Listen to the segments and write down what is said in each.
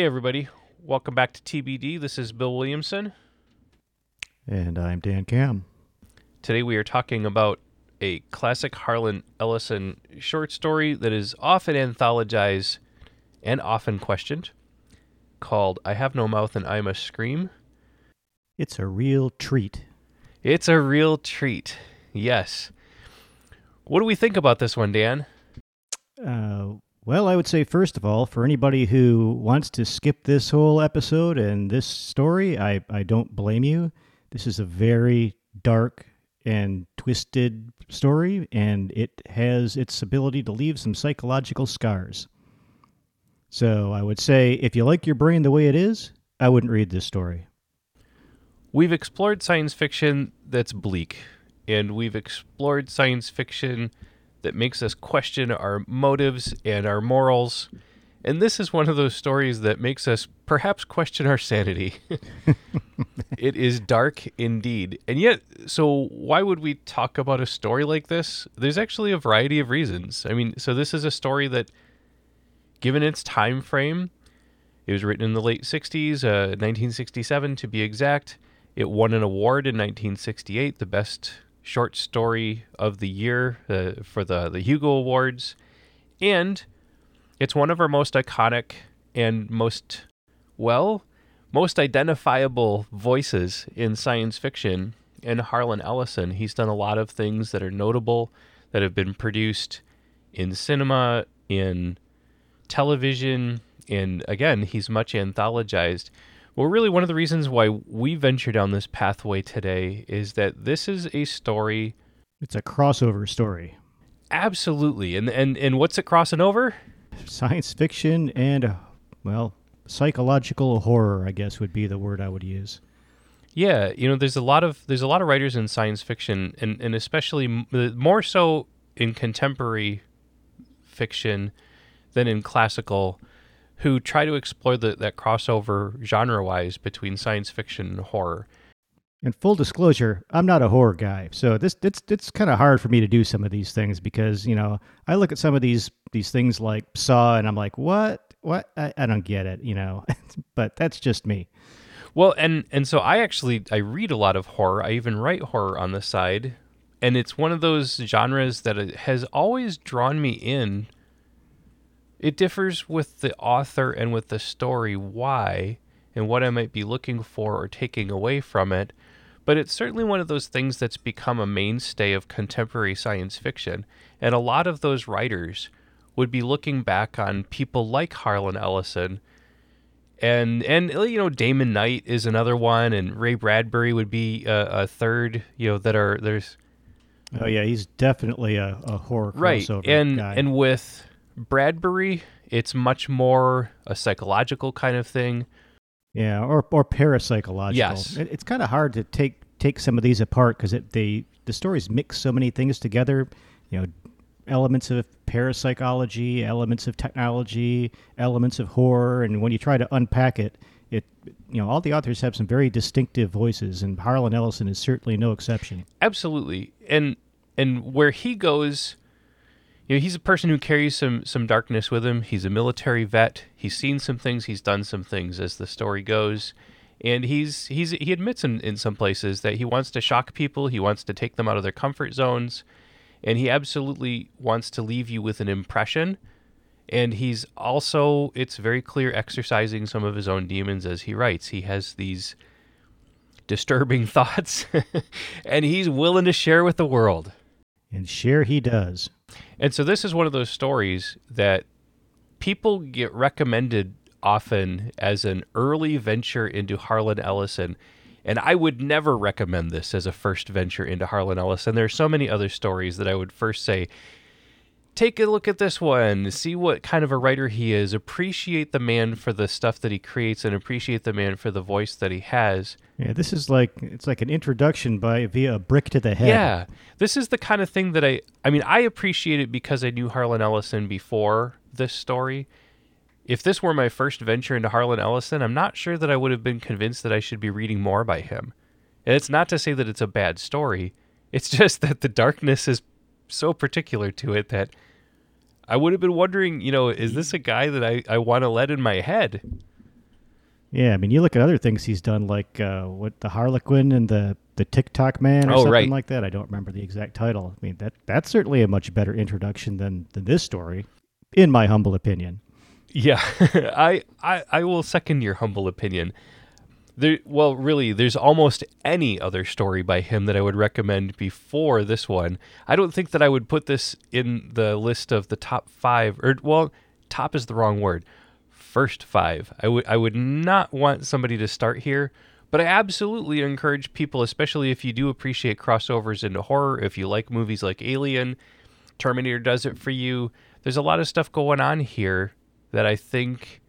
Hey, everybody. Welcome back to TBD. This is Bill Williamson. And I'm Dan Cam. Today we are talking about a classic Harlan Ellison short story that is often anthologized and often questioned called I Have No Mouth and I Must Scream. It's a real treat. It's a real treat. Yes. What do we think about this one, Dan? Uh, well, I would say, first of all, for anybody who wants to skip this whole episode and this story, I, I don't blame you. This is a very dark and twisted story, and it has its ability to leave some psychological scars. So I would say, if you like your brain the way it is, I wouldn't read this story. We've explored science fiction that's bleak, and we've explored science fiction that makes us question our motives and our morals. And this is one of those stories that makes us perhaps question our sanity. it is dark indeed. And yet, so why would we talk about a story like this? There's actually a variety of reasons. I mean, so this is a story that, given its time frame, it was written in the late 60s, uh, 1967 to be exact. It won an award in 1968, the best short story of the year uh, for the, the Hugo Awards. And it's one of our most iconic and most, well, most identifiable voices in science fiction. And Harlan Ellison, he's done a lot of things that are notable that have been produced in cinema, in television, and again, he's much anthologized. Well, really, one of the reasons why we venture down this pathway today is that this is a story. It's a crossover story. Absolutely. And, and, and what's it crossing over? Science fiction and, uh, well, psychological horror, I guess would be the word I would use. Yeah, you know, there's a lot of there's a lot of writers in science fiction, and and especially more so in contemporary fiction than in classical who try to explore the, that crossover genre wise between science fiction and horror. And full disclosure, I'm not a horror guy, so this it's it's kind of hard for me to do some of these things because you know I look at some of these these things like Saw, and I'm like, what, what? I, I don't get it, you know. but that's just me. Well, and and so I actually I read a lot of horror. I even write horror on the side, and it's one of those genres that has always drawn me in it differs with the author and with the story why and what I might be looking for or taking away from it, but it's certainly one of those things that's become a mainstay of contemporary science fiction. And a lot of those writers would be looking back on people like Harlan Ellison and and uh, you know Damon Knight is another one, and Ray Bradbury would be a, a third. You know that are there's. Oh yeah, he's definitely a, a horror right, and guy. and with Bradbury, it's much more a psychological kind of thing. Yeah, or or parapsychological. Yes, it, it's kind of hard to take take some of these apart because they the stories mix so many things together. You know, elements of parapsychology, elements of technology, elements of horror, and when you try to unpack it, it you know all the authors have some very distinctive voices, and Harlan Ellison is certainly no exception. Absolutely, and and where he goes you know, he's a person who carries some some darkness with him. He's a military vet. He's seen some things. He's done some things, as the story goes, and he's he's he admits in in some places that he wants to shock people. He wants to take them out of their comfort zones, and he absolutely wants to leave you with an impression. And he's also, it's very clear, exercising some of his own demons as he writes. He has these disturbing thoughts, and he's willing to share with the world. And share he does. And so this is one of those stories that people get recommended often as an early venture into Harlan Ellison. And I would never recommend this as a first venture into Harlan Ellison. There are so many other stories that I would first say, take a look at this one, see what kind of a writer he is, appreciate the man for the stuff that he creates, and appreciate the man for the voice that he has. Yeah, this is like it's like an introduction by via a brick to the head. Yeah, this is the kind of thing that I I mean I appreciate it because I knew Harlan Ellison before this story. If this were my first venture into Harlan Ellison, I'm not sure that I would have been convinced that I should be reading more by him. And it's not to say that it's a bad story. It's just that the darkness is so particular to it that I would have been wondering, you know, is this a guy that I, I want to let in my head? Yeah, I mean, you look at other things he's done, like uh, what the Harlequin and the the Ticktockman or Oh, something right. like that. I don't remember the exact title. I mean, that that's certainly a much better introduction than than this story, in my humble opinion. Yeah, I, I I will second your humble opinion. There, well, really, there's almost any other story by him that I would recommend before this one. I don't think that I would put this in the list of the top five, or well, top is the wrong word. First five. I would I would not want somebody to start here, but I absolutely encourage people, especially if you do appreciate crossovers into horror, if you like movies like Alien, Terminator does it for you. There's a lot of stuff going on here that I think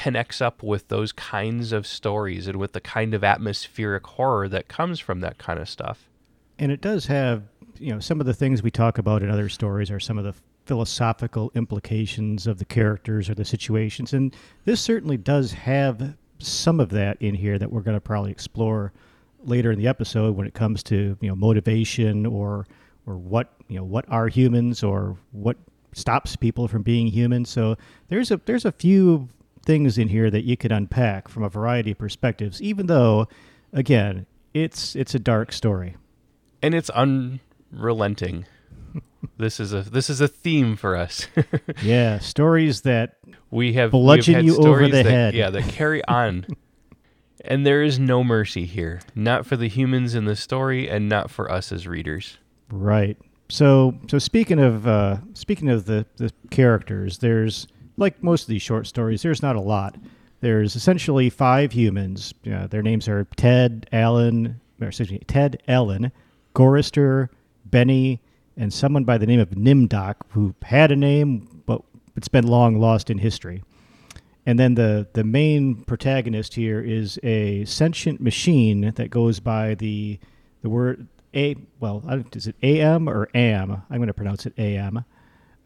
connects up with those kinds of stories and with the kind of atmospheric horror that comes from that kind of stuff. And it does have, you know, some of the things we talk about in other stories are some of the philosophical implications of the characters or the situations. And this certainly does have some of that in here that we're going to probably explore later in the episode when it comes to, you know, motivation or or what, you know, what are humans or what stops people from being human. So there's a there's a few things in here that you could unpack from a variety of perspectives even though again, it's it's a dark story. And it's unrelenting. this is a this is a theme for us. Yeah, stories that we have Bludgeon you over the that, head. Yeah, that carry on. and there is no mercy here, not for the humans in the story and not for us as readers. right. So so speaking of uh, speaking of the the characters, there's like most of these short stories. There's not a lot. There's essentially five humans. Uh, their names are Ted, Alan, or excuse me, Ted, Ellen, Gorister, Benny, and someone by the name of Nimdok, who had a name, but it's been long lost in history. And then the the main protagonist here is a sentient machine that goes by the the word a well is it am or am I'm going to pronounce it am,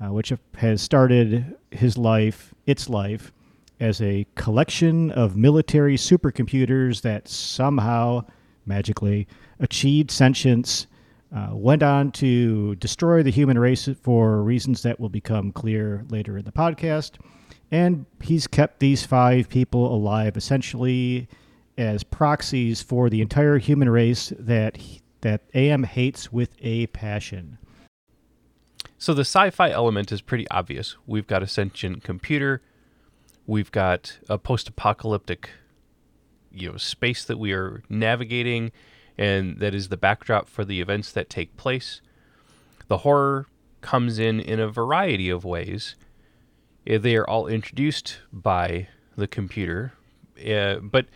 uh, which has started his life its life as a collection of military supercomputers that somehow magically achieved sentience. Uh, went on to destroy the human race for reasons that will become clear later in the podcast. And he's kept these five people alive essentially as proxies for the entire human race that that AM hates with a passion. So the sci-fi element is pretty obvious. We've got a sentient computer. We've got a post-apocalyptic you know space that we are navigating and that is the backdrop for the events that take place. The horror comes in in a variety of ways. Uh, They are all introduced by the computer, uh, but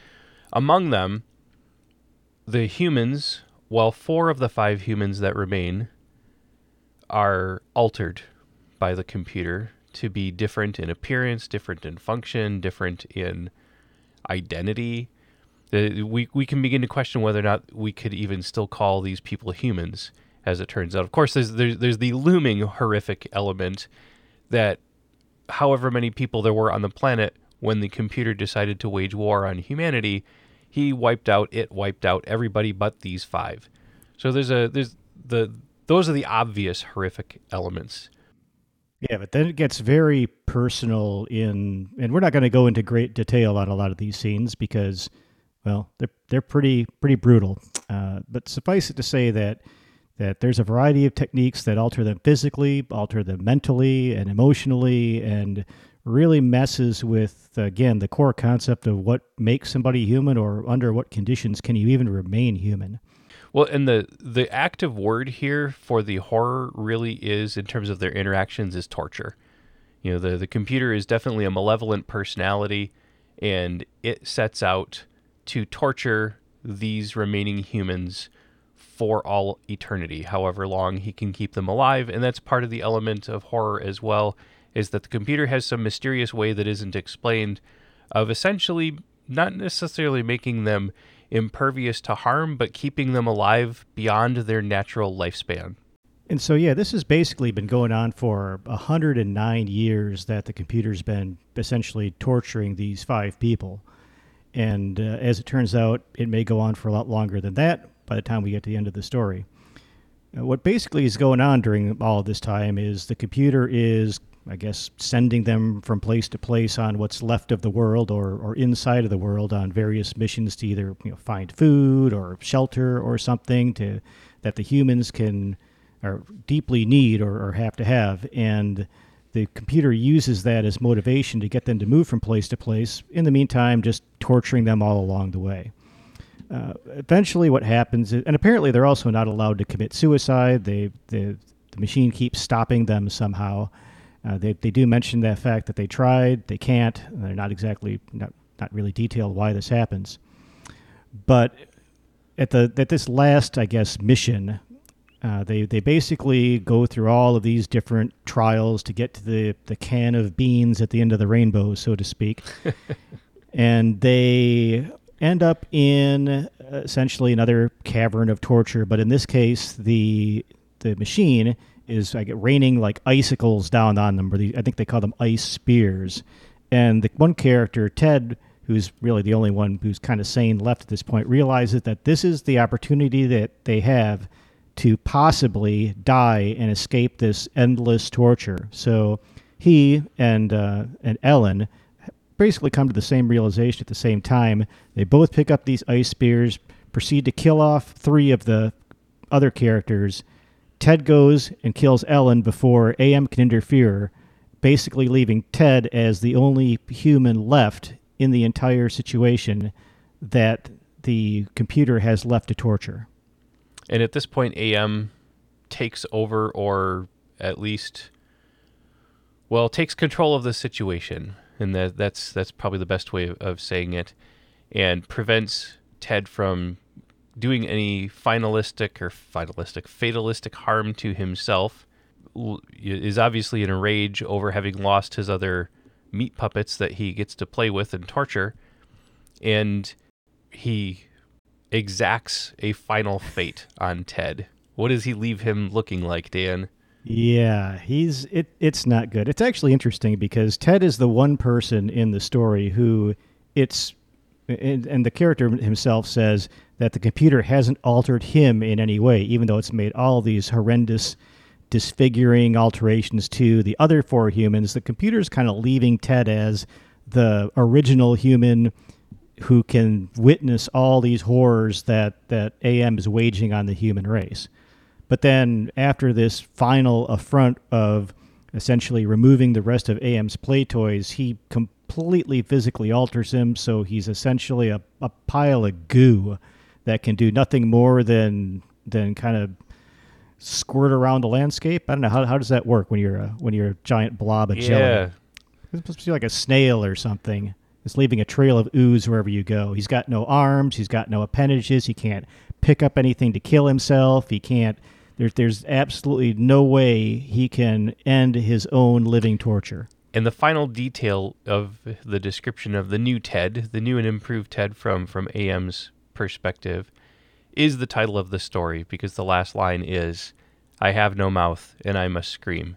among them, the humans, While four of the five humans that remain are altered by the computer to be different in appearance, different in function, different in identity. We, we can begin to question whether or not we could even still call these people humans, as it turns out. Of course, there's, there's, there's the looming horrific element that however many people there were on the planet when the computer decided to wage war on humanity, he wiped out, it wiped out everybody but these five. So there's a, there's the, those are the obvious horrific elements. Yeah, but then it gets very personal in, and we're not going to go into great detail on a lot of these scenes because, well, they're they're pretty pretty brutal. Uh, but suffice it to say that that there's a variety of techniques that alter them physically, alter them mentally and emotionally, and really messes with again the core concept of what makes somebody human, or under what conditions can you even remain human. Well, and the the active word here for the horror really is, in terms of their interactions, is torture. You know, the the computer is definitely a malevolent personality, and it sets out to torture these remaining humans for all eternity, however long he can keep them alive, and that's part of the element of horror as well. Is that the computer has some mysterious way that isn't explained, of essentially not necessarily making them impervious to harm, but keeping them alive beyond their natural lifespan. And so, yeah, this has basically been going on for 109 years that the computer's been essentially torturing these five people. And uh, as it turns out, it may go on for a lot longer than that by the time we get to the end of the story. Uh, what basically is going on during all this time is the computer is I guess, sending them from place to place on what's left of the world or, or inside of the world on various missions to either you know, find food or shelter or something to that the humans can or deeply need or, or have to have. And the computer uses that as motivation to get them to move from place to place. In the meantime, just torturing them all along the way. Uh, eventually, what happens, is, and apparently they're also not allowed to commit suicide. They, they the machine keeps stopping them somehow. Uh, they, they do mention that fact that they tried, they can't. They're not exactly not not really detailed why this happens, but at the at this last, I guess, mission, uh, they they basically go through all of these different trials to get to the the can of beans at the end of the rainbow, so to speak, and they end up in essentially another cavern of torture. But in this case, the the machine is like raining like icicles down on them, or the, I think they call them ice spears. And the one character, Ted, who's really the only one who's kind of sane left at this point, realizes that this is the opportunity that they have to possibly die and escape this endless torture. So he and uh, and Ellen basically come to the same realization at the same time. They both pick up these ice spears, proceed to kill off three of the other characters, Ted goes and kills Ellen before AM can interfere, basically leaving Ted as the only human left in the entire situation that the computer has left to torture. And at this point, AM takes over, or at least, well, takes control of the situation, and that, that's that's probably the best way of, of saying it, and prevents Ted from doing any finalistic or finalistic fatalistic harm to himself is obviously in a rage over having lost his other meat puppets that he gets to play with and torture and he exacts a final fate on Ted. What does he leave him looking like, Dan? Yeah, he's it it's not good. It's actually interesting because Ted is the one person in the story who it's and, and the character himself says that the computer hasn't altered him in any way, even though it's made all these horrendous, disfiguring alterations to the other four humans. The computer's kind of leaving Ted as the original human who can witness all these horrors that, that AM is waging on the human race. But then, after this final affront of essentially removing the rest of AM's play toys, he completely physically alters him, so he's essentially a, a pile of goo that can do nothing more than than kind of squirt around the landscape. I don't know how how does that work when you're a when you're a giant blob of yeah. jelly. It's supposed to be like a snail or something. It's leaving a trail of ooze wherever you go. He's got no arms. He's got no appendages. He can't pick up anything to kill himself. He can't. There's there's absolutely no way he can end his own living torture. And the final detail of the description of the new Ted, the new and improved Ted from from AM's perspective is the title of the story because the last line is I have no mouth and I must scream.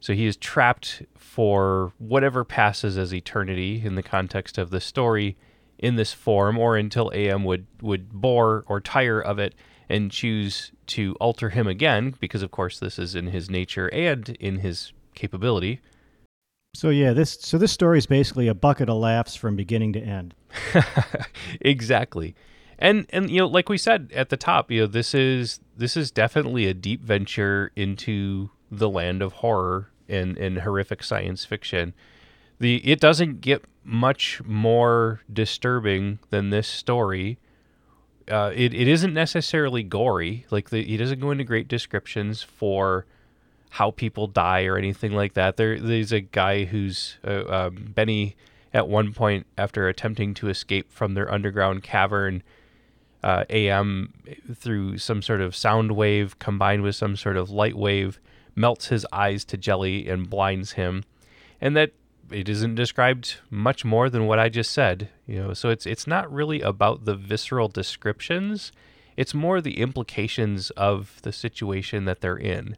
So he is trapped for whatever passes as eternity in the context of the story in this form or until AM would would bore or tire of it and choose to alter him again because of course this is in his nature and in his capability so yeah, this so this story is basically a bucket of laughs from beginning to end. exactly. And and you know, like we said at the top, you know, this is this is definitely a deep venture into the land of horror and, and horrific science fiction. The it doesn't get much more disturbing than this story. Uh, it, it isn't necessarily gory. Like the, he doesn't go into great descriptions for how people die or anything like that. There, there's a guy who's uh, um, Benny at one point after attempting to escape from their underground cavern. Uh, AM through some sort of sound wave combined with some sort of light wave melts his eyes to jelly and blinds him, and that it isn't described much more than what I just said. You know, so it's it's not really about the visceral descriptions. It's more the implications of the situation that they're in.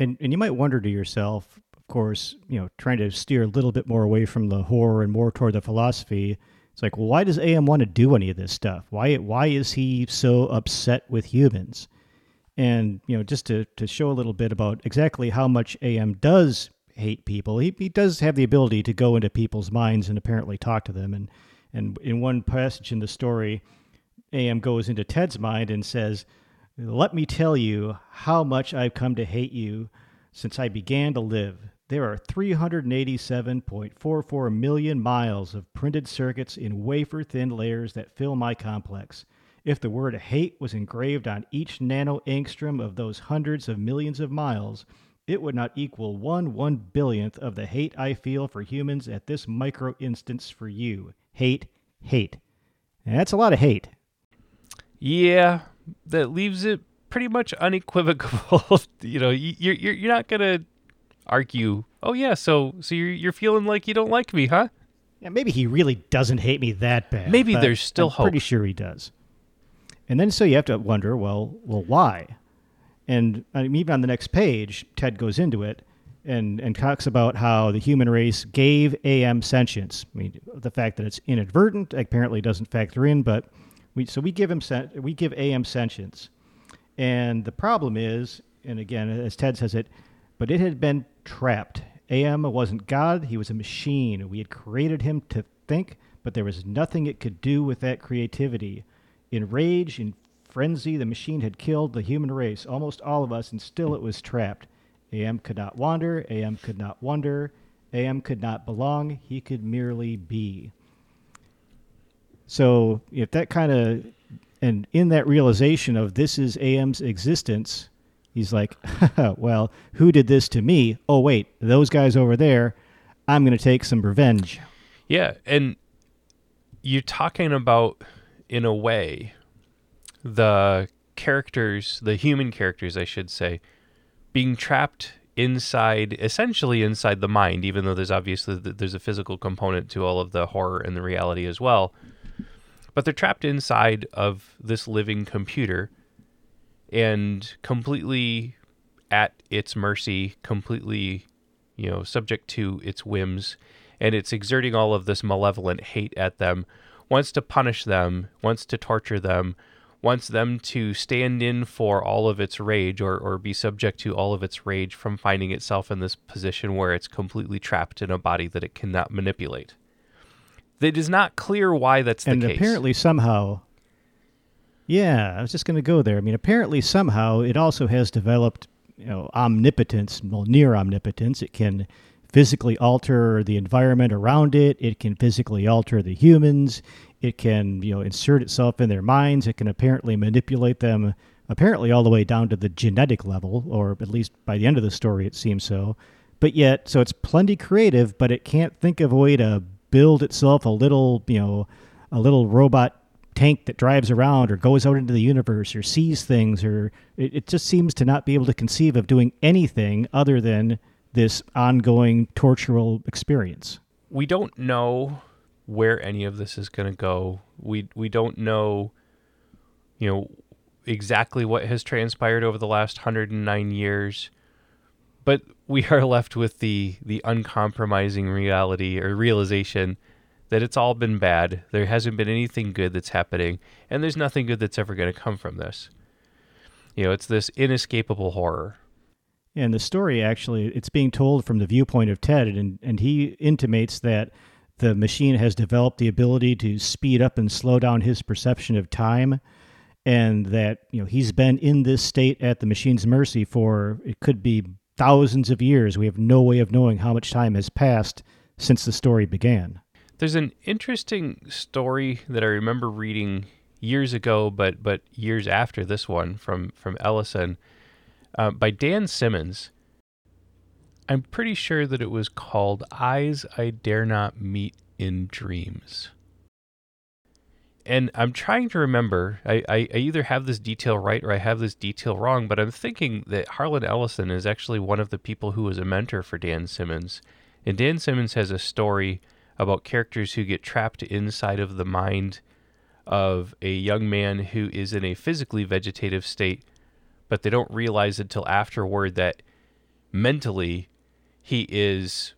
And and you might wonder to yourself, of course, you know, trying to steer a little bit more away from the horror and more toward the philosophy. It's like, well, why does AM want to do any of this stuff? Why why is he so upset with humans? And you know, just to to show a little bit about exactly how much AM does hate people, he he does have the ability to go into people's minds and apparently talk to them. And and in one passage in the story, AM goes into Ted's mind and says, "Let me tell you how much I've come to hate you since I began to live." There are 387.44 million miles of printed circuits in wafer thin layers that fill my complex. If the word hate was engraved on each nano angstrom of those hundreds of millions of miles, it would not equal one one billionth of the hate I feel for humans at this micro instance for you. Hate, hate. And that's a lot of hate. Yeah, that leaves it pretty much unequivocal. you know, you're you're you're not gonna argue. Oh yeah, so so you're you're feeling like you don't like me, huh? Yeah, maybe he really doesn't hate me that bad. Maybe there's still hope. I'm hope. Pretty sure he does. And then so you have to wonder, well, well, why? And I mean, even on the next page, Ted goes into it and and talks about how the human race gave AM sentience. I mean, the fact that it's inadvertent apparently doesn't factor in, but we so we give him we give AM sentience. And the problem is, and again, as Ted says it, but it had been trapped. AM wasn't God, he was a machine. We had created him to think, but there was nothing it could do with that creativity. In rage, in frenzy, the machine had killed the human race, almost all of us, and still it was trapped. AM could not wander, AM could not wonder, AM could not belong, he could merely be. So, if that kind of, and in that realization of this is AM's existence, he's like, well, who did this to me? Oh, wait, those guys over there, I'm going to take some revenge. Yeah, and you're talking about, in a way, the characters, the human characters, I should say, being trapped inside, essentially inside the mind, even though there's obviously there's a physical component to all of the horror and the reality as well. But they're trapped inside of this living computer and completely at its mercy, completely, you know, subject to its whims, and it's exerting all of this malevolent hate at them, wants to punish them, wants to torture them, wants them to stand in for all of its rage or, or be subject to all of its rage from finding itself in this position where it's completely trapped in a body that it cannot manipulate. It is not clear why that's the and case. apparently, somehow, yeah, I was just going to go there. I mean, apparently, somehow, it also has developed, you know, omnipotence, well, near omnipotence. It can physically alter the environment around it. It can physically alter the humans. It can, you know, insert itself in their minds. It can apparently manipulate them, apparently all the way down to the genetic level, or at least by the end of the story, it seems so. But yet, so it's plenty creative, but it can't think of a way to build itself a little, you know, a little robot tank that drives around or goes out into the universe or sees things or it, it just seems to not be able to conceive of doing anything other than this ongoing tortural experience. we don't know where any of this is going to go. We we don't know, you know, exactly what has transpired over the last 109 years, but we are left with the the uncompromising reality or realization that it's all been bad. There hasn't been anything good that's happening, and there's nothing good that's ever going to come from this. You know, it's this inescapable horror. And the story actually, it's being told from the viewpoint of Ted, and, and he intimates that the machine has developed the ability to speed up and slow down his perception of time, and that you know he's been in this state at the machine's mercy for it could be thousands of years. We have no way of knowing how much time has passed since the story began. There's an interesting story that I remember reading years ago, but but years after this one from from Ellison, uh, by Dan Simmons. I'm pretty sure that it was called "Eyes I Dare Not Meet in Dreams." And I'm trying to remember. I, I, I either have this detail right or I have this detail wrong, but I'm thinking that Harlan Ellison is actually one of the people who was a mentor for Dan Simmons. And Dan Simmons has a story about characters who get trapped inside of the mind of a young man who is in a physically vegetative state, but they don't realize until afterward that mentally he is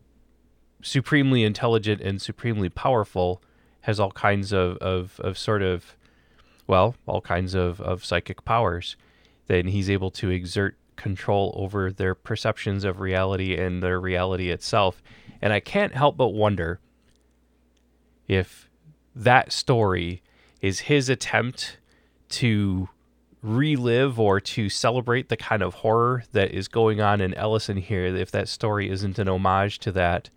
supremely intelligent and supremely powerful, has all kinds of, of, of sort of, well, all kinds of, of psychic powers. then he's able to exert control over their perceptions of reality and their reality itself. And I can't help but wonder if that story is his attempt to relive or to celebrate the kind of horror that is going on in Ellison here, if that story isn't an homage to that.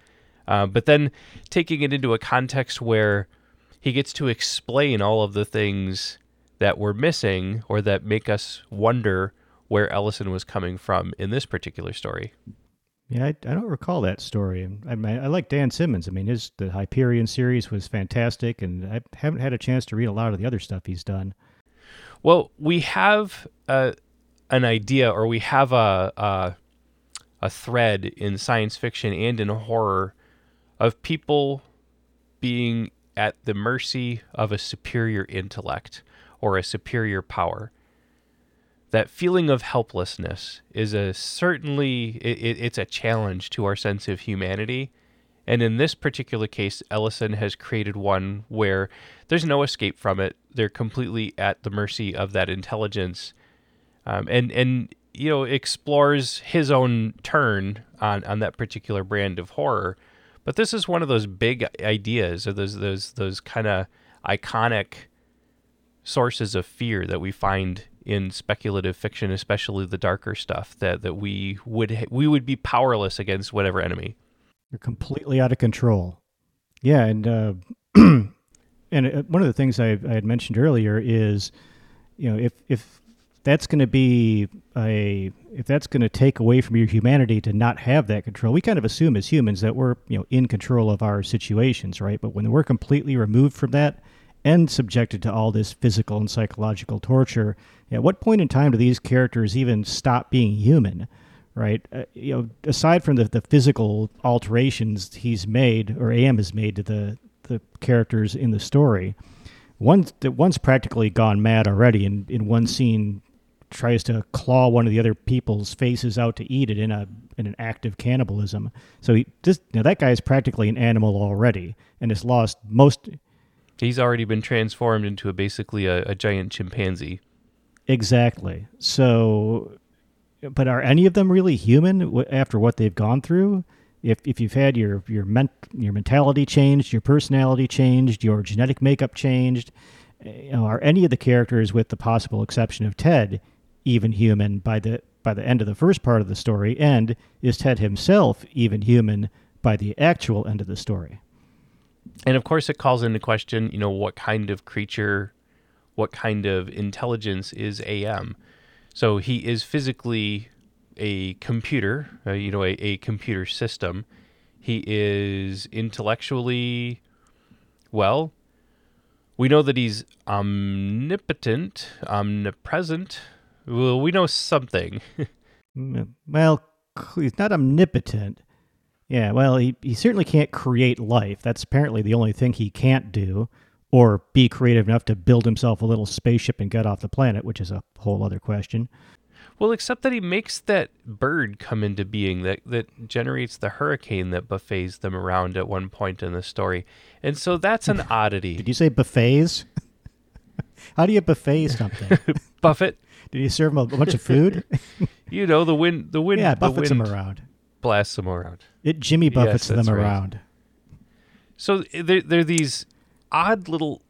Uh, but then taking it into a context where he gets to explain all of the things that we're missing or that make us wonder where Ellison was coming from in this particular story. Yeah, I, I don't recall that story. I, mean, I like Dan Simmons. I mean, his the Hyperion series was fantastic, and I haven't had a chance to read a lot of the other stuff he's done. Well, we have a, an idea, or we have a, a a thread in science fiction and in horror of people being at the mercy of a superior intellect or a superior power. That feeling of helplessness is a certainly it, it's a challenge to our sense of humanity. And in this particular case, Ellison has created one where there's no escape from it. They're completely at the mercy of that intelligence, um, and and you know explores his own turn on on that particular brand of horror. But this is one of those big ideas, or those those those kind of iconic sources of fear that we find in speculative fiction, especially the darker stuff that that we would we would be powerless against whatever enemy. You're completely out of control. Yeah, and uh, and uh, one of the things I, I had mentioned earlier is, you know, if if that's going to be a if that's going to take away from your humanity to not have that control we kind of assume as humans that we're you know in control of our situations right? But when we're completely removed from that and subjected to all this physical and psychological torture at what point in time do these characters even stop being human right? Uh, you know aside from the, the physical alterations he's made or AM has made to the the characters in the story one's one's practically gone mad already in in one scene tries to claw one of the other people's faces out to eat it in a in an act of cannibalism. So he just you know, that guy is practically an animal already and has lost most. He's already been transformed into a basically a, a giant chimpanzee. Exactly. So, but are any of them really human after what they've gone through? If, if you've had your your ment, your mentality changed, your personality changed, your genetic makeup changed, you know, are any of the characters, with the possible exception of Ted, even human by the by the end of the first part of the story, and is Ted himself even human by the actual end of the story? And of course, it calls into question, you know, what kind of creature, what kind of intelligence is AM? So he is physically a computer, uh, you know, a, a computer system. He is intellectually, well, we know that he's omnipotent, omnipresent, well, we know something. Well, he's not omnipotent. Yeah, well, he, he certainly can't create life. That's apparently the only thing he can't do, or be creative enough to build himself a little spaceship and get off the planet, which is a whole other question. Well, except that he makes that bird come into being that, that generates the hurricane that buffets them around at one point in the story. And so that's an oddity. Did you say buffets? How do you buffet something? Buffett. Did you serve him a bunch of food? you know the wind. The wind. Yeah, buffets the them around. Blasts them around. It Jimmy buffets yes, them right. around. So eh, there, there are these odd little.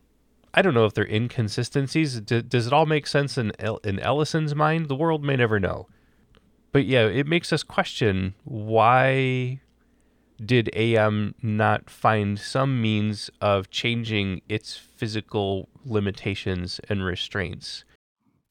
I don't know if they're inconsistencies. D- does it all make sense in El- in Ellison's mind? The world may never know. But yeah, it makes us question why did AM not find some means of changing its physical limitations and restraints?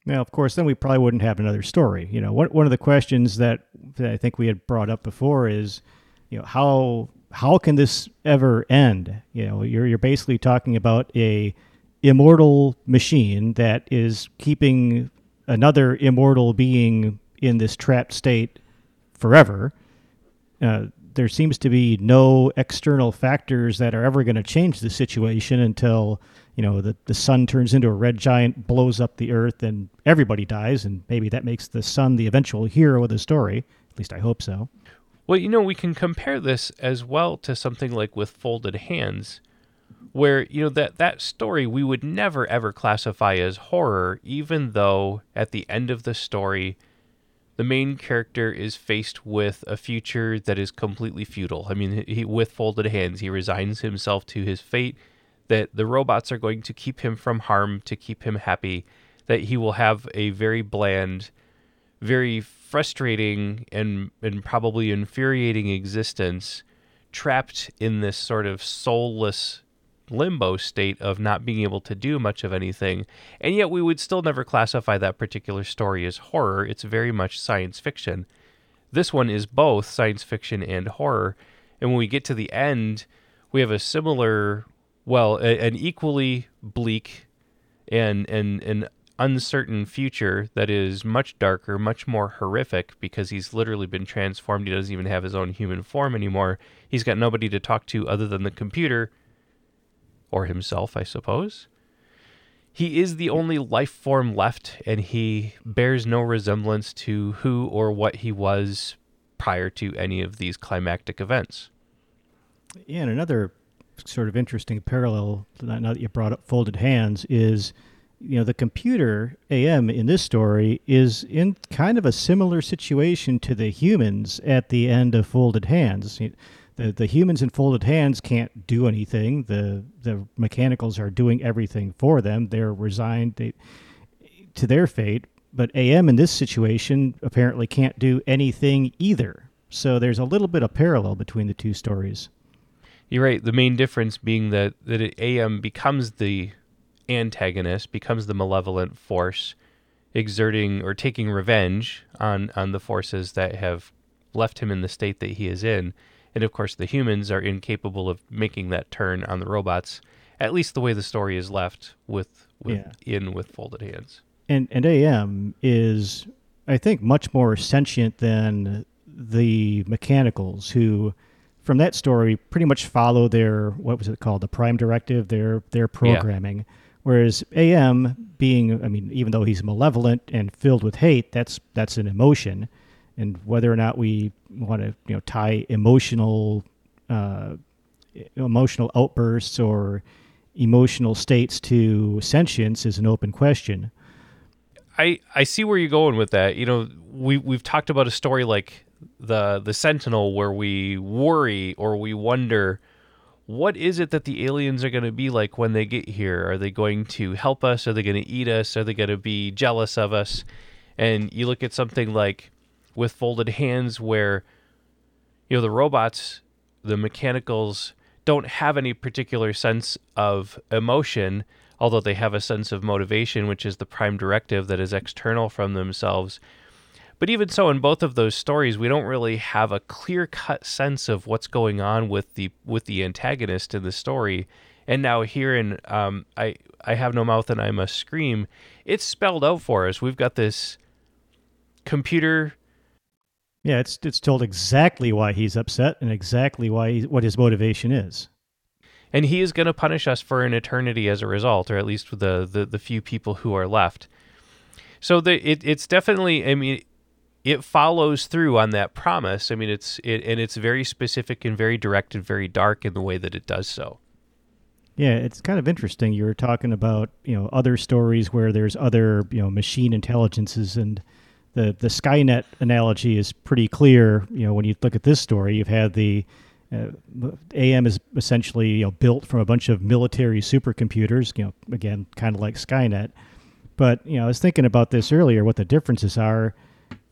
Now, of course, then we probably wouldn't have another story. You know, one one of the questions that, that I think we had brought up before is, you know, how how can this ever end? You know, you're you're basically talking about a immortal machine that is keeping another immortal being in this trapped state forever. Uh, there seems to be no external factors that are ever going to change the situation until you know the, the sun turns into a red giant blows up the earth and everybody dies and maybe that makes the sun the eventual hero of the story. At least i hope so. Well you know we can compare this as well to something like with folded hands where you know that that story we would never ever classify as horror even though at the end of the story the main character is faced with a future that is completely futile. I mean, he, with folded hands, he resigns himself to his fate that the robots are going to keep him from harm, to keep him happy, that he will have a very bland, very frustrating, and, and probably infuriating existence trapped in this sort of soulless limbo state of not being able to do much of anything. And yet we would still never classify that particular story as horror. It's very much science fiction. This one is both science fiction and horror. And when we get to the end, we have a similar, well, a, an equally bleak and and an uncertain future that is much darker, much more horrific because he's literally been transformed. He doesn't even have his own human form anymore. He's got nobody to talk to other than the computer or himself, I suppose. He is the only life form left, and he bears no resemblance to who or what he was prior to any of these climactic events. Yeah, and another sort of interesting parallel, now that you brought up folded hands, is you know the computer AM in this story is in kind of a similar situation to the humans at the end of folded hands the the humans in folded hands can't do anything. The the mechanicals are doing everything for them. They're resigned they, to their fate. But AM in this situation apparently can't do anything either. So there's a little bit of parallel between the two stories. You're right. The main difference being that that AM becomes the antagonist, becomes the malevolent force, exerting or taking revenge on on the forces that have left him in the state that he is in and of course, the humans are incapable of making that turn on the robots, at least the way the story is left with, with yeah. in with folded hands. And and AM is I think much more sentient than the mechanicals who from that story pretty much follow their what was it called the prime directive their their programming yeah. whereas AM being i mean even though he's malevolent and filled with hate that's that's an emotion and whether or not we want to you know tie emotional uh, emotional outbursts or emotional states to sentience is an open question. I I see where you're going with that. You know, we we've talked about a story like the the Sentinel where we worry or we wonder what is it that the aliens are going to be like when they get here? Are they going to help us? Are they going to eat us? Are they going to be jealous of us? And you look at something like with folded hands where you know the robots the mechanicals don't have any particular sense of emotion although they have a sense of motivation which is the prime directive that is external from themselves. But even so in both of those stories we don't really have a clear cut sense of what's going on with the with the antagonist in the story. And now here in um, I I have no mouth and I must scream it's spelled out for us. We've got this computer yeah, it's it's told exactly why he's upset and exactly why he, what his motivation is. And he is going to punish us for an eternity as a result, or at least the the, the few people who are left. So the, it, it's definitely, I mean, it follows through on that promise. I mean, it's it, and it's very specific and very direct and very dark in the way that it does so. Yeah, it's kind of interesting. You were talking about you know other stories where there's other you know machine intelligences and the the Skynet analogy is pretty clear. You know, when you look at this story, you've had the uh, AM is essentially you know built from a bunch of military supercomputers. You know, again, kind of like Skynet. But you know, I was thinking about this earlier. What the differences are.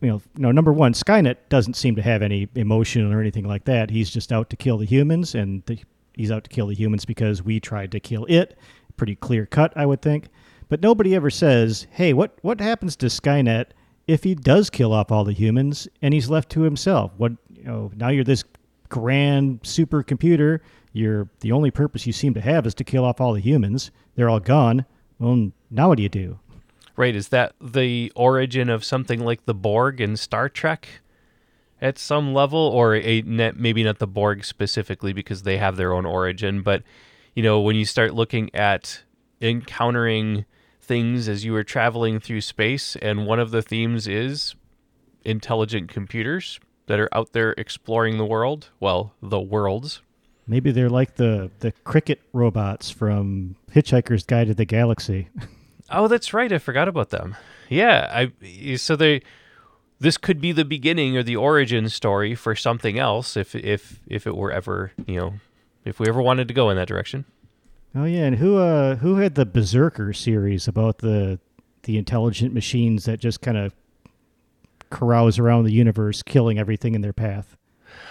You know, you know, number one, Skynet doesn't seem to have any emotion or anything like that. He's just out to kill the humans, and the, he's out to kill the humans because we tried to kill it. Pretty clear cut, I would think. But nobody ever says, "Hey, what what happens to Skynet?" If he does kill off all the humans and he's left to himself? What you know, now you're this grand supercomputer. You're the only purpose you seem to have is to kill off all the humans. They're all gone. Well, now what do you do? Right? Is that the origin of something like the Borg in Star Trek? At some level, or a maybe not the Borg specifically because they have their own origin, but you know when you start looking at encountering things as you were traveling through space, and one of the themes is intelligent computers that are out there exploring the world. Well, the worlds. Maybe they're like the the Krikkit robots from Hitchhiker's Guide to the Galaxy. Oh, that's right. I forgot about them. Yeah, I so they this could be the beginning or the origin story for something else if if if it were ever, you know, if we ever wanted to go in that direction. Oh yeah, and who uh who had the Berserker series about the the intelligent machines that just kind of carouse around the universe, killing everything in their path?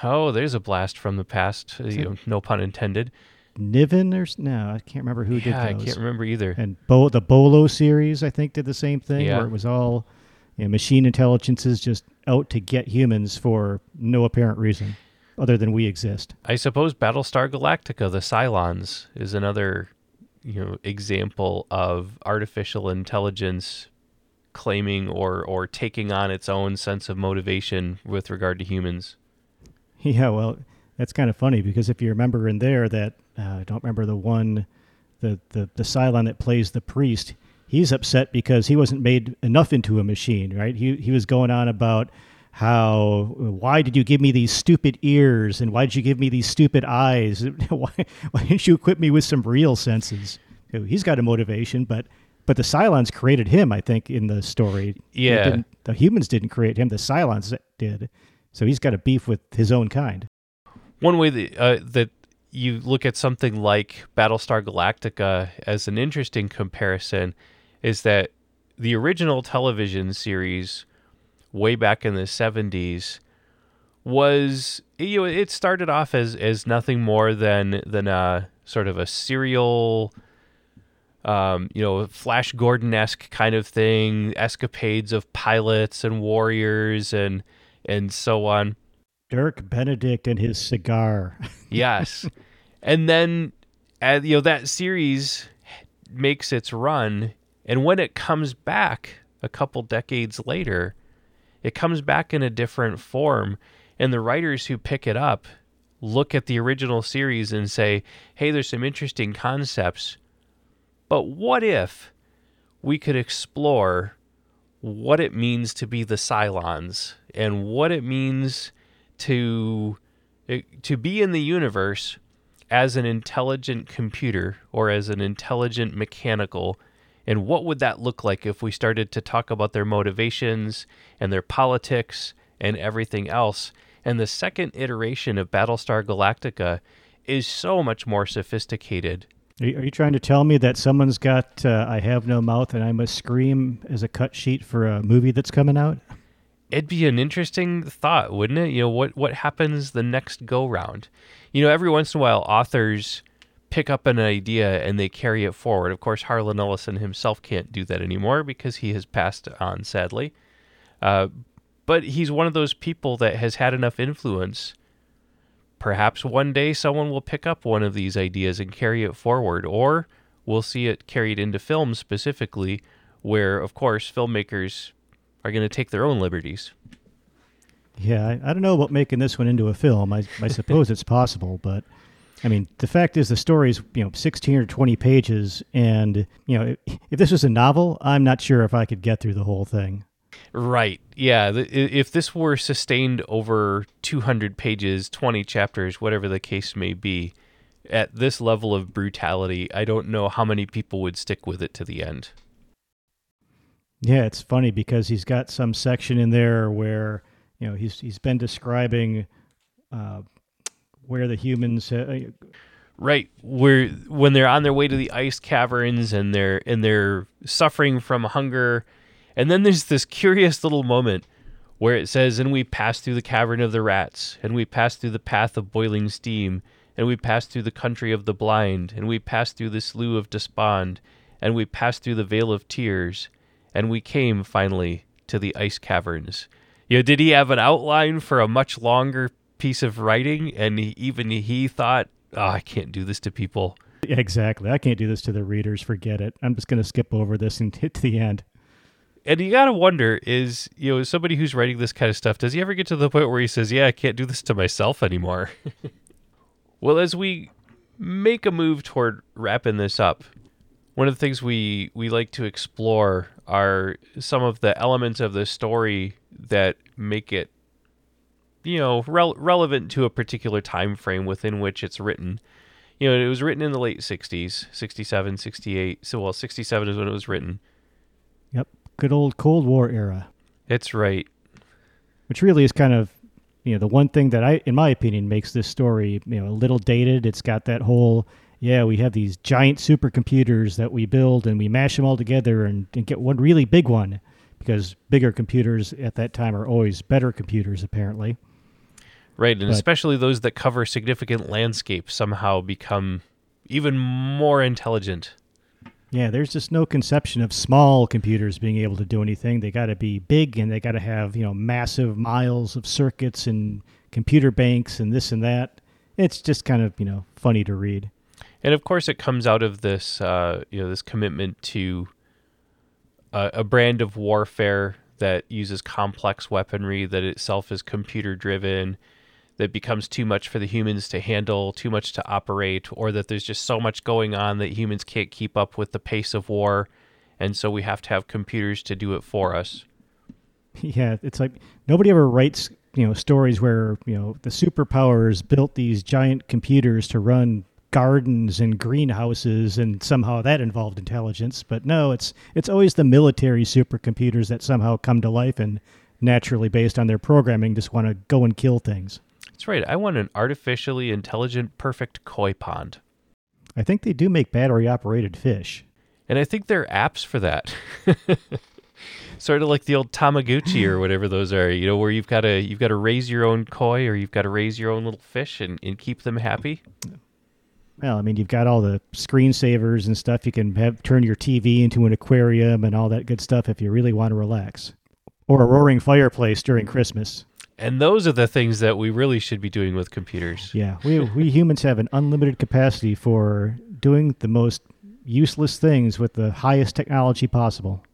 Oh, there's a blast from the past. You no pun intended. Niven or no, I can't remember who yeah, did those. I can't remember either. And Bo- the Bolo series, I think, did the same thing, Yeah. where it was all you know, machine intelligences just out to get humans for no apparent reason, other than we exist. I suppose Battlestar Galactica, the Cylons, is another, you know, example of artificial intelligence claiming or or taking on its own sense of motivation with regard to humans. Yeah, well, that's kind of funny because if you remember in there that uh, I don't remember the one, the the the Cylon that plays the priest. He's upset because he wasn't made enough into a machine, right? He he was going on about how why did you give me these stupid ears and why did you give me these stupid eyes? why why didn't you equip me with some real senses? He's got a motivation, but but the Cylons created him, I think, in the story. Yeah. the humans didn't create him; the Cylons did. So he's got a beef with his own kind. One way that uh, that you look at something like Battlestar Galactica as an interesting comparison is that the original television series way back in the 70s was you know it started off as as nothing more than than a sort of a serial um, you know, Flash Gordon esque kind of thing, escapades of pilots and warriors and and so on. Dirk Benedict and his cigar. Yes. and then uh, you know that series makes its run and when it comes back a couple decades later, it comes back in a different form and the writers who pick it up look at the original series and say, "Hey, there's some interesting concepts. But what if we could explore what it means to be the Cylons and what it means to eh, to be in the universe as an intelligent computer or as an intelligent mechanical and what would that look like if we started to talk about their motivations and their politics and everything else and the second iteration of Battlestar Galactica is so much more sophisticated Are you, are you trying to tell me that someone's got uh, I Have No Mouth and I Must Scream as a cut sheet for a movie that's coming out? it'd be an interesting thought, wouldn't it? You know, what what happens the next go round? You know, every once in a while authors pick up an idea and they carry it forward. Of course, Harlan Ellison himself can't do that anymore because he has passed on sadly. Uh, but he's one of those people that has had enough influence. Perhaps one day someone will pick up one of these ideas and carry it forward, or we'll see it carried into film specifically, where, of course, filmmakers are going to take their own liberties. Yeah, I, I don't know about making this one into a film. I, I suppose it's possible, but I mean, the fact is the story is, you know sixteen or twenty pages, and you know if, if this was a novel, I'm not sure if I could get through the whole thing. Right. Yeah. If this were sustained over 200 pages, 20 chapters, whatever the case may be, at this level of brutality, I don't know how many people would stick with it to the end. Yeah, it's funny because he's got some section in there where you know he's he's been describing uh, where the humans uh, Right. Where when they're on their way to the ice caverns and they're and they're suffering from hunger, and then there's this curious little moment where it says, "And we passed through the cavern of the rats, and we passed through the path of boiling steam, and we passed through the country of the blind, and we passed through the slough of despond, and we passed through the vale of tears, and we came finally to the ice caverns." You know, did he have an outline for a much longer piece of writing, and he, even he thought, "Oh, I can't do this to people." Exactly. I can't do this to the readers. Forget it. I'm just going to skip over this and hit to the end. And you gotta wonder is you know somebody who's writing this kind of stuff does he ever get to the point where he says, "Yeah, I can't do this to myself anymore." well, as we make a move toward wrapping this up, one of the things we we like to explore are some of the elements of the story that make it you know, rel- relevant to a particular time frame within which it's written. You know, it was written in the late 60s, 67, 68. So, well, 67 is when it was written. Yep. Good old Cold War era. It's right. Which really is kind of, you know, the one thing that I, in my opinion, makes this story, you know, a little dated. It's got that whole, yeah, we have these giant supercomputers that we build and we mash them all together and, and get one really big one because bigger computers at that time are always better computers, apparently. Right, and But- especially those that cover significant landscapes somehow become even more intelligent. Yeah, there's just no conception of small computers being able to do anything. They got to be big and they got to have, you know, massive miles of circuits and computer banks and this and that. It's just kind of, you know, funny to read. And of course, it comes out of this, uh, you know, this commitment to a, a brand of warfare that uses complex weaponry that itself is computer driven, that becomes too much for the humans to handle, too much to operate, or that there's just so much going on that humans can't keep up with the pace of war, and so we have to have computers to do it for us. Yeah, it's like nobody ever writes, you know, stories where, you know, the superpowers built these giant computers to run gardens and greenhouses and somehow that involved intelligence. But no, it's it's always the military supercomputers that somehow come to life and naturally based on their programming just want to go and kill things. That's right. I want an artificially intelligent, perfect koi pond. I think they do make battery operated fish. And I think there are apps for that. sort of like the old Tamagotchi or whatever those are, you know, where you've got to you've got to raise your own koi or you've got to raise your own little fish and, and keep them happy. Well, I mean, you've got all the screensavers and stuff. You can have turn your TV into an aquarium and all that good stuff if you really want to relax. Or a roaring fireplace during Christmas. And those are the things that we really should be doing with computers. Yeah, we we humans have an unlimited capacity for doing the most useless things with the highest technology possible.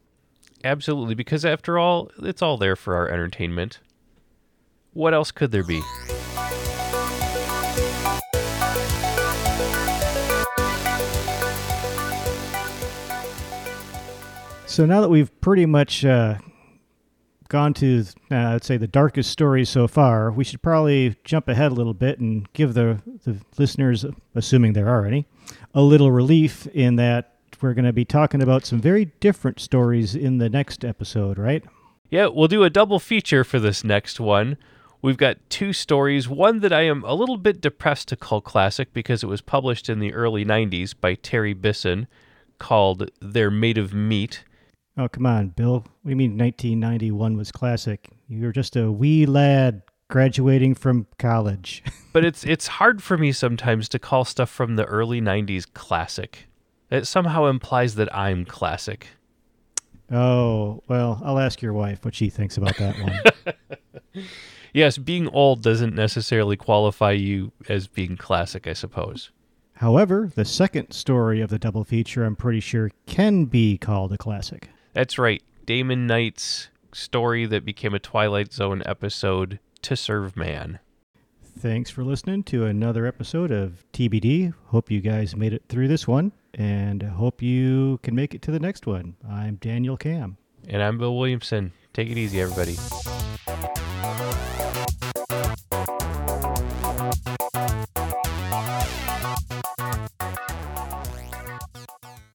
Absolutely, because after all, it's all there for our entertainment. What else could there be? So now that we've pretty much uh, gone to, uh, I'd say, the darkest stories so far, we should probably jump ahead a little bit and give the, the listeners, assuming there are any, a little relief in that we're going to be talking about some very different stories in the next episode, right? Yeah, we'll do a double feature for this next one. We've got two stories. One that I am a little bit depressed to call classic because it was published in the early 90s by Terry Bisson called They're Made of Meat. Oh, come on, Bill. What do you mean 1991 was classic? You were just a wee lad graduating from college. But it's it's hard for me sometimes to call stuff from the early 90s classic. It somehow implies that I'm classic. oh, well, I'll ask your wife what she thinks about that one. Yes, being old doesn't necessarily qualify you as being classic, I suppose. However, the second story of the double feature, I'm pretty sure, can be called a classic. That's right. Damon Knight's story that became a Twilight Zone episode, To Serve Man. Thanks for listening to another episode of TBD. Hope you guys made it through this one, and hope you can make it to the next one. I'm Daniel Cam. And I'm Bill Williamson. Take it easy, everybody.